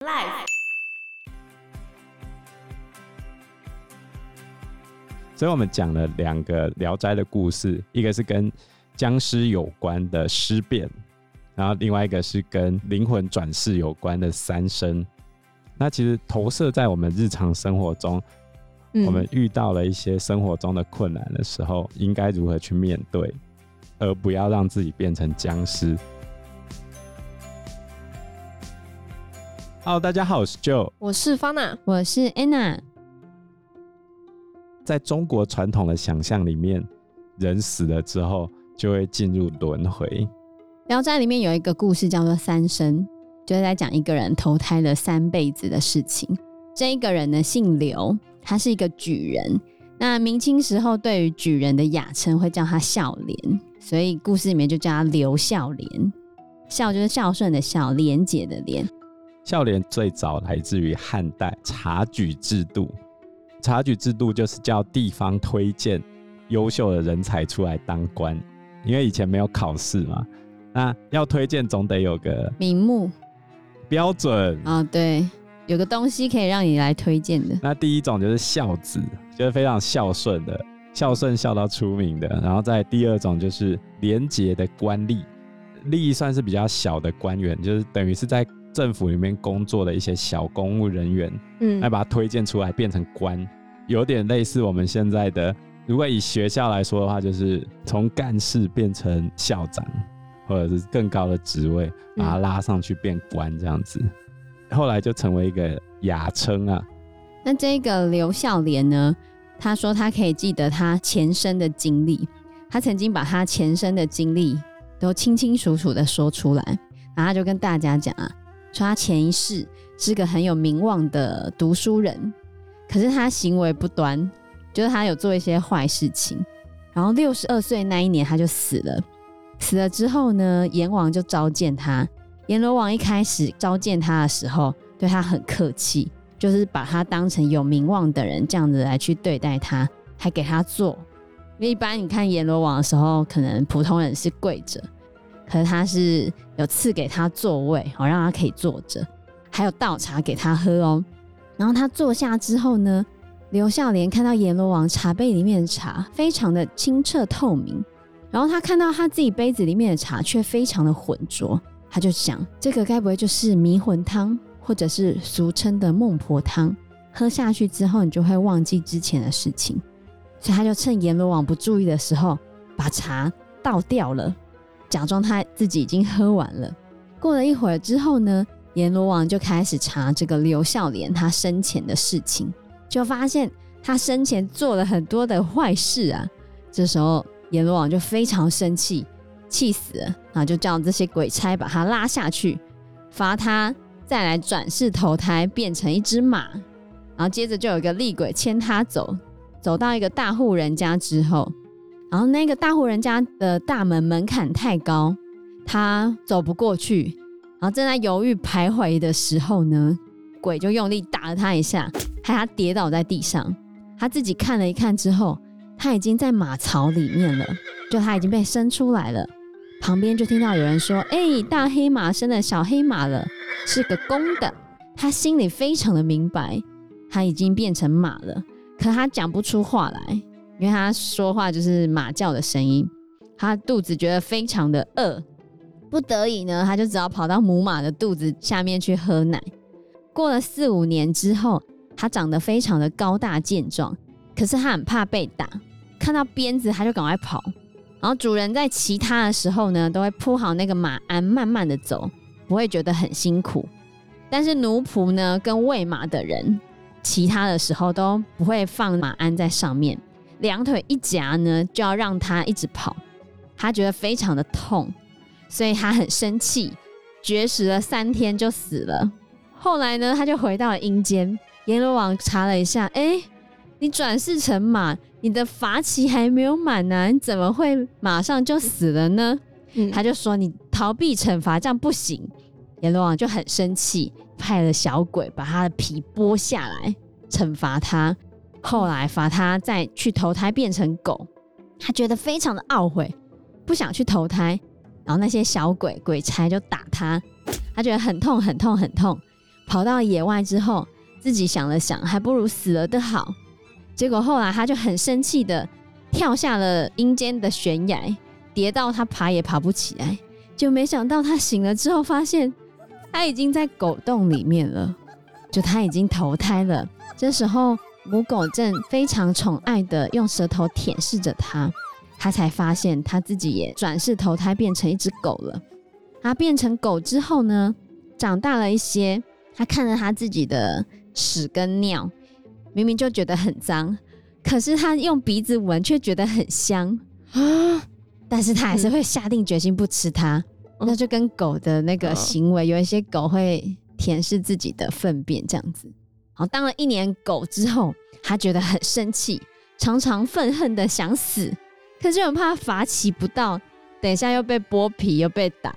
Life。所以我们讲了两个《聊斋》的故事，一个是跟僵尸有关的尸变，然后另外一个是跟灵魂转世有关的三生。那其实投射在我们日常生活中，嗯、我们遇到了一些生活中的困难的时候，应该如何去面对，而不要让自己变成僵尸。Hello，大家好，我是 Joe，我是 Fana，我是 Anna。在中国传统的想象里面，人死了之后就会进入轮回。《聊斋》里面有一个故事叫做三生。就是在讲一个人投胎了三辈子的事情。这一个人呢，姓刘，他是一个举人。那明清时候，对于举人的雅称会叫他孝廉，所以故事里面就叫他刘孝廉。孝就是孝顺的孝，廉洁的廉。孝廉最早来自于汉代察举制度。察举制度就是叫地方推荐优秀的人才出来当官，因为以前没有考试嘛，那要推荐总得有个名目。标准啊、哦，对，有个东西可以让你来推荐的。那第一种就是孝子，就是非常孝顺的，孝顺孝到出名的。然后再第二种就是廉洁的官吏，吏算是比较小的官员，就是等于是在政府里面工作的一些小公务人员，嗯，来把他推荐出来变成官，有点类似我们现在的，如果以学校来说的话，就是从干事变成校长。或者是更高的职位，把他拉上去变官这样子，嗯、后来就成为一个雅称啊。那这个刘孝廉呢？他说他可以记得他前生的经历，他曾经把他前生的经历都清清楚楚的说出来，然后他就跟大家讲啊，说他前一世是个很有名望的读书人，可是他行为不端，就是他有做一些坏事情，然后六十二岁那一年他就死了。死了之后呢，阎王就召见他。阎罗王一开始召见他的时候，对他很客气，就是把他当成有名望的人这样子来去对待他，还给他坐。因为一般你看阎罗王的时候，可能普通人是跪着，可是他是有赐给他座位，好让他可以坐着，还有倒茶给他喝哦。然后他坐下之后呢，刘孝廉看到阎罗王茶杯里面的茶非常的清澈透明。然后他看到他自己杯子里面的茶却非常的浑浊，他就想，这个该不会就是迷魂汤，或者是俗称的孟婆汤？喝下去之后，你就会忘记之前的事情。所以他就趁阎罗王不注意的时候，把茶倒掉了，假装他自己已经喝完了。过了一会儿之后呢，阎罗王就开始查这个刘孝廉他生前的事情，就发现他生前做了很多的坏事啊。这时候。阎罗王就非常生气，气死了，然后就叫这些鬼差把他拉下去，罚他再来转世投胎变成一只马，然后接着就有一个厉鬼牵他走，走到一个大户人家之后，然后那个大户人家的大门门槛太高，他走不过去，然后正在犹豫徘徊的时候呢，鬼就用力打了他一下，害他跌倒在地上，他自己看了一看之后。他已经在马槽里面了，就他已经被生出来了。旁边就听到有人说：“哎、大黑马生了小黑马了，是个公的。”他心里非常的明白，他已经变成马了，可他讲不出话来，因为他说话就是马叫的声音。他肚子觉得非常的饿，不得已呢，他就只好跑到母马的肚子下面去喝奶。过了四五年之后，他长得非常的高大健壮，可是他很怕被打。看到鞭子，他就赶快跑。然后主人在骑他的时候呢，都会铺好那个马鞍，慢慢的走，不会觉得很辛苦。但是奴仆呢，跟喂马的人骑他的时候，都不会放马鞍在上面，两腿一夹呢，就要让他一直跑。他觉得非常的痛，所以他很生气，绝食了三天就死了。后来呢，他就回到了阴间。阎罗王查了一下，哎，你转世成马。你的罚期还没有满呢，你怎么会马上就死了呢？嗯、他就说你逃避惩罚，这样不行。阎罗王就很生气，派了小鬼把他的皮剥下来惩罚他。后来罚他再去投胎变成狗，他觉得非常的懊悔，不想去投胎。然后那些小鬼鬼差就打他，他觉得很痛很痛很痛，跑到野外之后，自己想了想，还不如死了的好。结果后来他就很生气的跳下了阴间的悬崖，跌到他爬也爬不起来。就没想到他醒了之后，发现他已经在狗洞里面了，就他已经投胎了。这时候母狗正非常宠爱的用舌头舔舐着它，它才发现它自己也转世投胎变成一只狗了。它变成狗之后呢，长大了一些，它看着它自己的屎跟尿。明明就觉得很脏，可是它用鼻子闻却觉得很香啊！但是它还是会下定决心不吃它。嗯、那就跟狗的那个行为，有一些狗会舔舐自己的粪便这样子。好，当了一年狗之后，他觉得很生气，常常愤恨的想死，可是又很怕罚起不到，等一下又被剥皮又被打，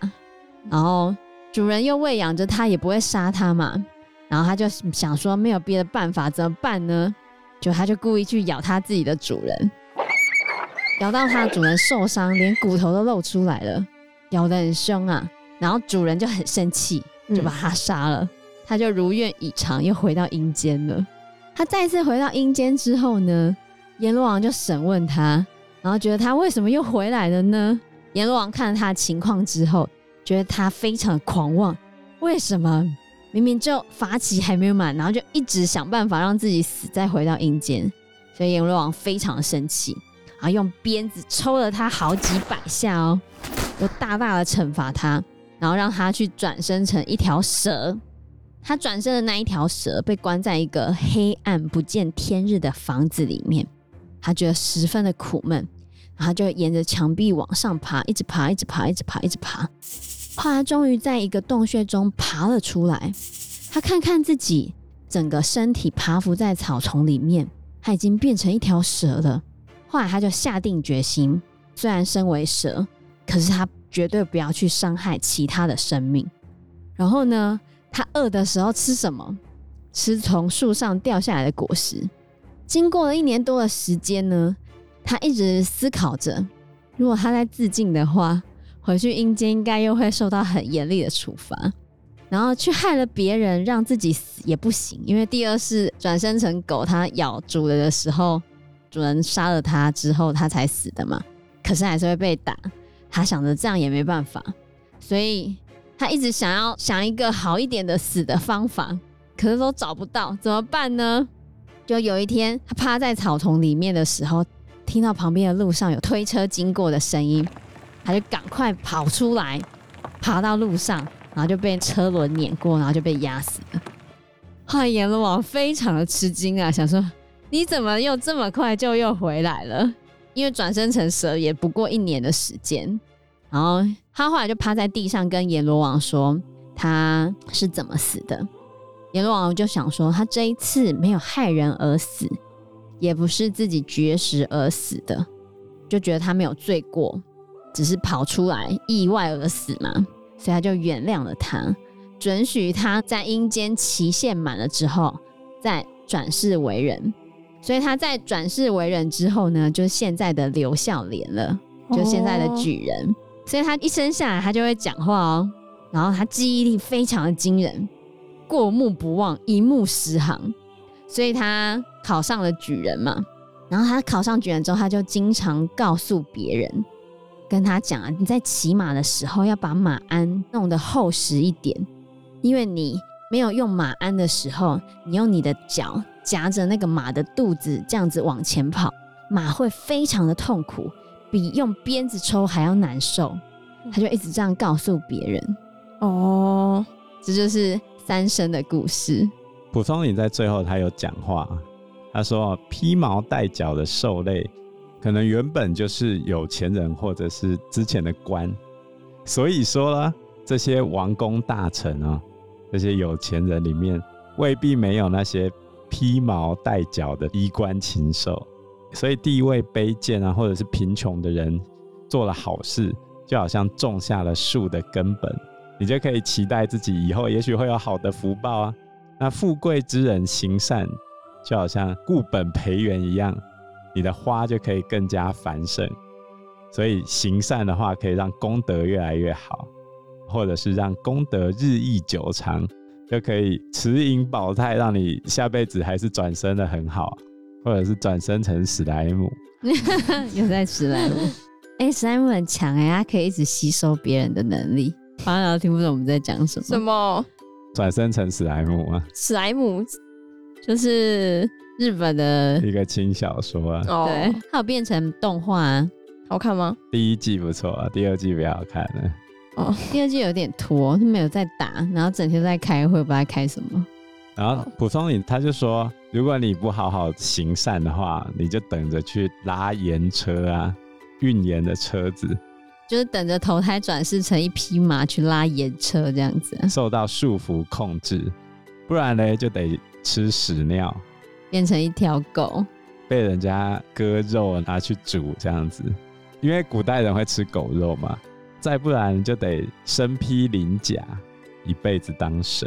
然后主人又喂养着他，也不会杀他嘛。然后他就想说，没有别的办法，怎么办呢？就他就故意去咬他自己的主人，咬到他的主人受伤，连骨头都露出来了，咬得很凶啊。然后主人就很生气，就把他杀了。嗯、他就如愿以偿，又回到阴间了。他再次回到阴间之后呢，阎罗王就审问他，然后觉得他为什么又回来了呢？阎罗王看了他的情况之后，觉得他非常的狂妄，为什么？明明就罚期还没有满，然后就一直想办法让自己死，再回到阴间，所以阎罗王非常的生气，然后用鞭子抽了他好几百下哦，又大大的惩罚他，然后让他去转生成一条蛇。他转身的那一条蛇被关在一个黑暗不见天日的房子里面，他觉得十分的苦闷，然后就沿着墙壁往上爬，一直爬，一直爬，一直爬，一直爬。后来终于在一个洞穴中爬了出来，他看看自己整个身体爬伏在草丛里面，他已经变成一条蛇了。后来他就下定决心，虽然身为蛇，可是他绝对不要去伤害其他的生命。然后呢，他饿的时候吃什么？吃从树上掉下来的果实。经过了一年多的时间呢，他一直思考着，如果他在自尽的话。回去阴间应该又会受到很严厉的处罚，然后去害了别人，让自己死也不行，因为第二世转生成狗，它咬主人的时候，主人杀了它之后，它才死的嘛。可是还是会被打，他想着这样也没办法，所以他一直想要想一个好一点的死的方法，可是都找不到，怎么办呢？就有一天，他趴在草丛里面的时候，听到旁边的路上有推车经过的声音。他就赶快跑出来，爬到路上，然后就被车轮碾过，然后就被压死了。后来阎罗王非常的吃惊啊，想说你怎么又这么快就又回来了？因为转生成蛇也不过一年的时间。然后他后来就趴在地上跟阎罗王说他是怎么死的。阎罗王就想说他这一次没有害人而死，也不是自己绝食而死的，就觉得他没有罪过。只是跑出来意外而死嘛，所以他就原谅了他，准许他在阴间期限满了之后再转世为人。所以他在转世为人之后呢，就是现在的刘孝廉了，就现在的举人。哦、所以他一生下来他就会讲话哦，然后他记忆力非常的惊人，过目不忘，一目十行。所以他考上了举人嘛，然后他考上举人之后，他就经常告诉别人。跟他讲啊，你在骑马的时候要把马鞍弄得厚实一点，因为你没有用马鞍的时候，你用你的脚夹着那个马的肚子这样子往前跑，马会非常的痛苦，比用鞭子抽还要难受。他就一直这样告诉别人。哦，这就是三生的故事。蒲松龄在最后他有讲话，他说：“披毛戴角的兽类。”可能原本就是有钱人，或者是之前的官，所以说呢，这些王公大臣啊，这些有钱人里面未必没有那些披毛戴角的衣冠禽兽，所以地位卑贱啊，或者是贫穷的人做了好事，就好像种下了树的根本，你就可以期待自己以后也许会有好的福报啊。那富贵之人行善，就好像固本培元一样。你的花就可以更加繁盛，所以行善的话可以让功德越来越好，或者是让功德日益久长，就可以持盈保泰，让你下辈子还是转生的很好，或者是转生成史莱姆。有在史莱姆？哎、欸，史莱姆很强哎，他可以一直吸收别人的能力。反正听不懂我们在讲什么。什么？转生成史莱姆啊？史莱姆就是日本的一个轻小说啊。哦，对，它有变成动画、啊，好看吗？第一季不错啊，第二季比较好看呢。哦，第二季有点拖，没有在打，然后整天在开会，不知道在开什么。然后蒲松龄他就说，如果你不好好行善的话，你就等着去拉盐车啊，运盐的车子，就是等着投胎转世成一匹马去拉盐车这样子，受到束缚控制，不然呢就得吃屎尿，变成一条狗，被人家割肉拿去煮这样子，因为古代人会吃狗肉嘛。再不然就得身披鳞甲，一辈子当蛇，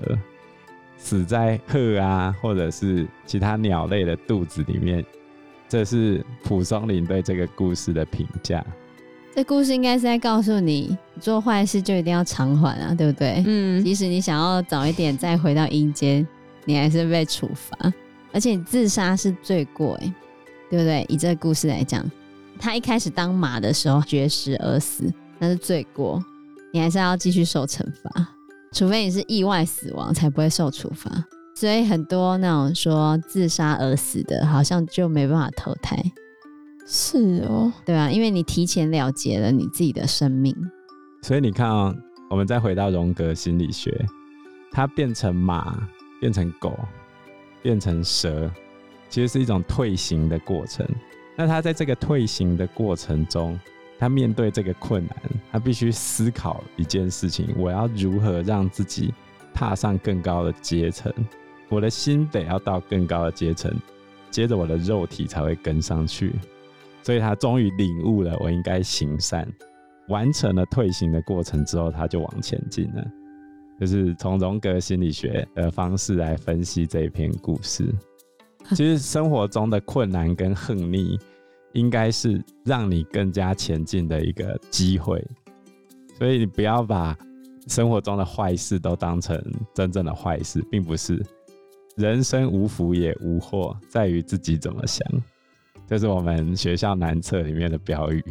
死在鹤啊，或者是其他鸟类的肚子里面。这是蒲松龄对这个故事的评价。这故事应该是在告诉你，做坏事就一定要偿还啊，对不对？嗯。即使你想要早一点再回到阴间，你还是被处罚。而且你自杀是罪过，哎，对不对？以这个故事来讲，他一开始当马的时候绝食而死。那是罪过，你还是要继续受惩罚，除非你是意外死亡，才不会受处罚。所以很多那种说自杀而死的，好像就没办法投胎。是哦，对啊，因为你提前了结了你自己的生命。所以你看啊、哦，我们再回到荣格心理学，它变成马，变成狗，变成蛇，其实是一种退行的过程。那它在这个退行的过程中，他面对这个困难，他必须思考一件事情：我要如何让自己踏上更高的阶层？我的心得要到更高的阶层，接着我的肉体才会跟上去。所以他终于领悟了，我应该行善。完成了退行的过程之后，他就往前进了。就是从荣格心理学的方式来分析这一篇故事。其实生活中的困难跟横逆。应该是让你更加前进的一个机会，所以你不要把生活中的坏事都当成真正的坏事，并不是。人生无福也无祸，在于自己怎么想。这是我们学校南侧里面的标语。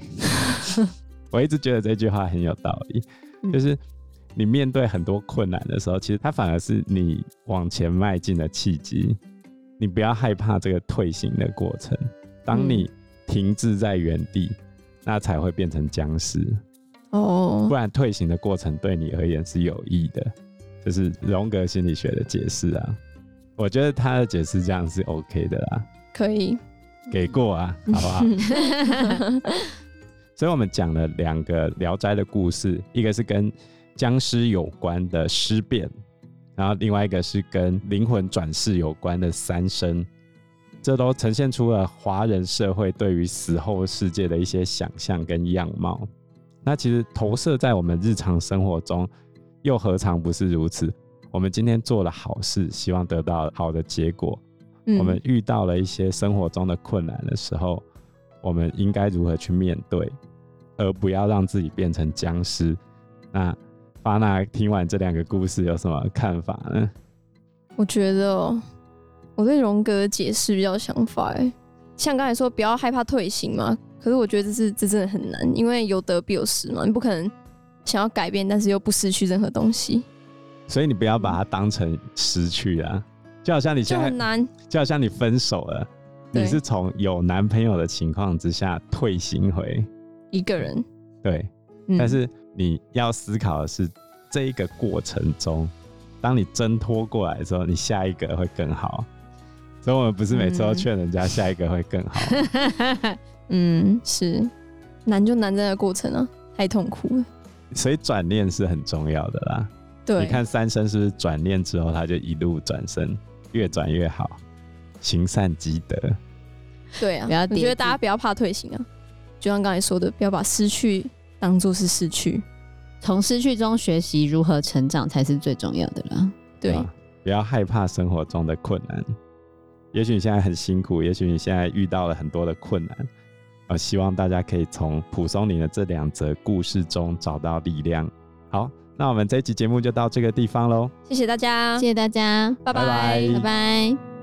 我一直觉得这句话很有道理，就是你面对很多困难的时候，其实它反而是你往前迈进的契机。你不要害怕这个退行的过程，当你。停滞在原地，那才会变成僵尸哦。不然退行的过程对你而言是有益的，就是荣格心理学的解释啊。我觉得他的解释这样是 OK 的啦，可以给过啊，好不好？所以我们讲了两个《聊斋》的故事，一个是跟僵尸有关的尸变，然后另外一个是跟灵魂转世有关的三生。这都呈现出了华人社会对于死后世界的一些想象跟样貌。那其实投射在我们日常生活中，又何尝不是如此？我们今天做了好事，希望得到好的结果。嗯。我们遇到了一些生活中的困难的时候，我们应该如何去面对，而不要让自己变成僵尸？那巴娜听完这两个故事有什么看法呢？我觉得。我对荣格的解释比较想法，哎，像刚才说不要害怕退行嘛，可是我觉得这是这真的很难，因为有得必有失嘛，你不可能想要改变，但是又不失去任何东西，所以你不要把它当成失去啊，就好像你现在，就很难，就好像你分手了，你是从有男朋友的情况之下退行回。一个人，对，嗯，但是你要思考的是这一个过程中，当你挣脱过来的时候，你下一个会更好。所以我们不是每次都劝人家下一个会更好。嗯，是难就难在那个过程啊，太痛苦了。所以转念是很重要的啦。对，你看三生是不是转念之后，他就一路转身，越转越好，行善积德。对啊，我觉得大家不要怕退行啊，就像刚才说的，不要把失去当做是失去，从失去中学习如何成长才是最重要的啦。对，啊，不要害怕生活中的困难。也许你现在很辛苦，也许你现在遇到了很多的困难，呃，希望大家可以从蒲松龄的这两则故事中找到力量。好，那我们这一集节目就到这个地方喽，谢谢大家，谢谢大家，拜。拜拜。拜拜。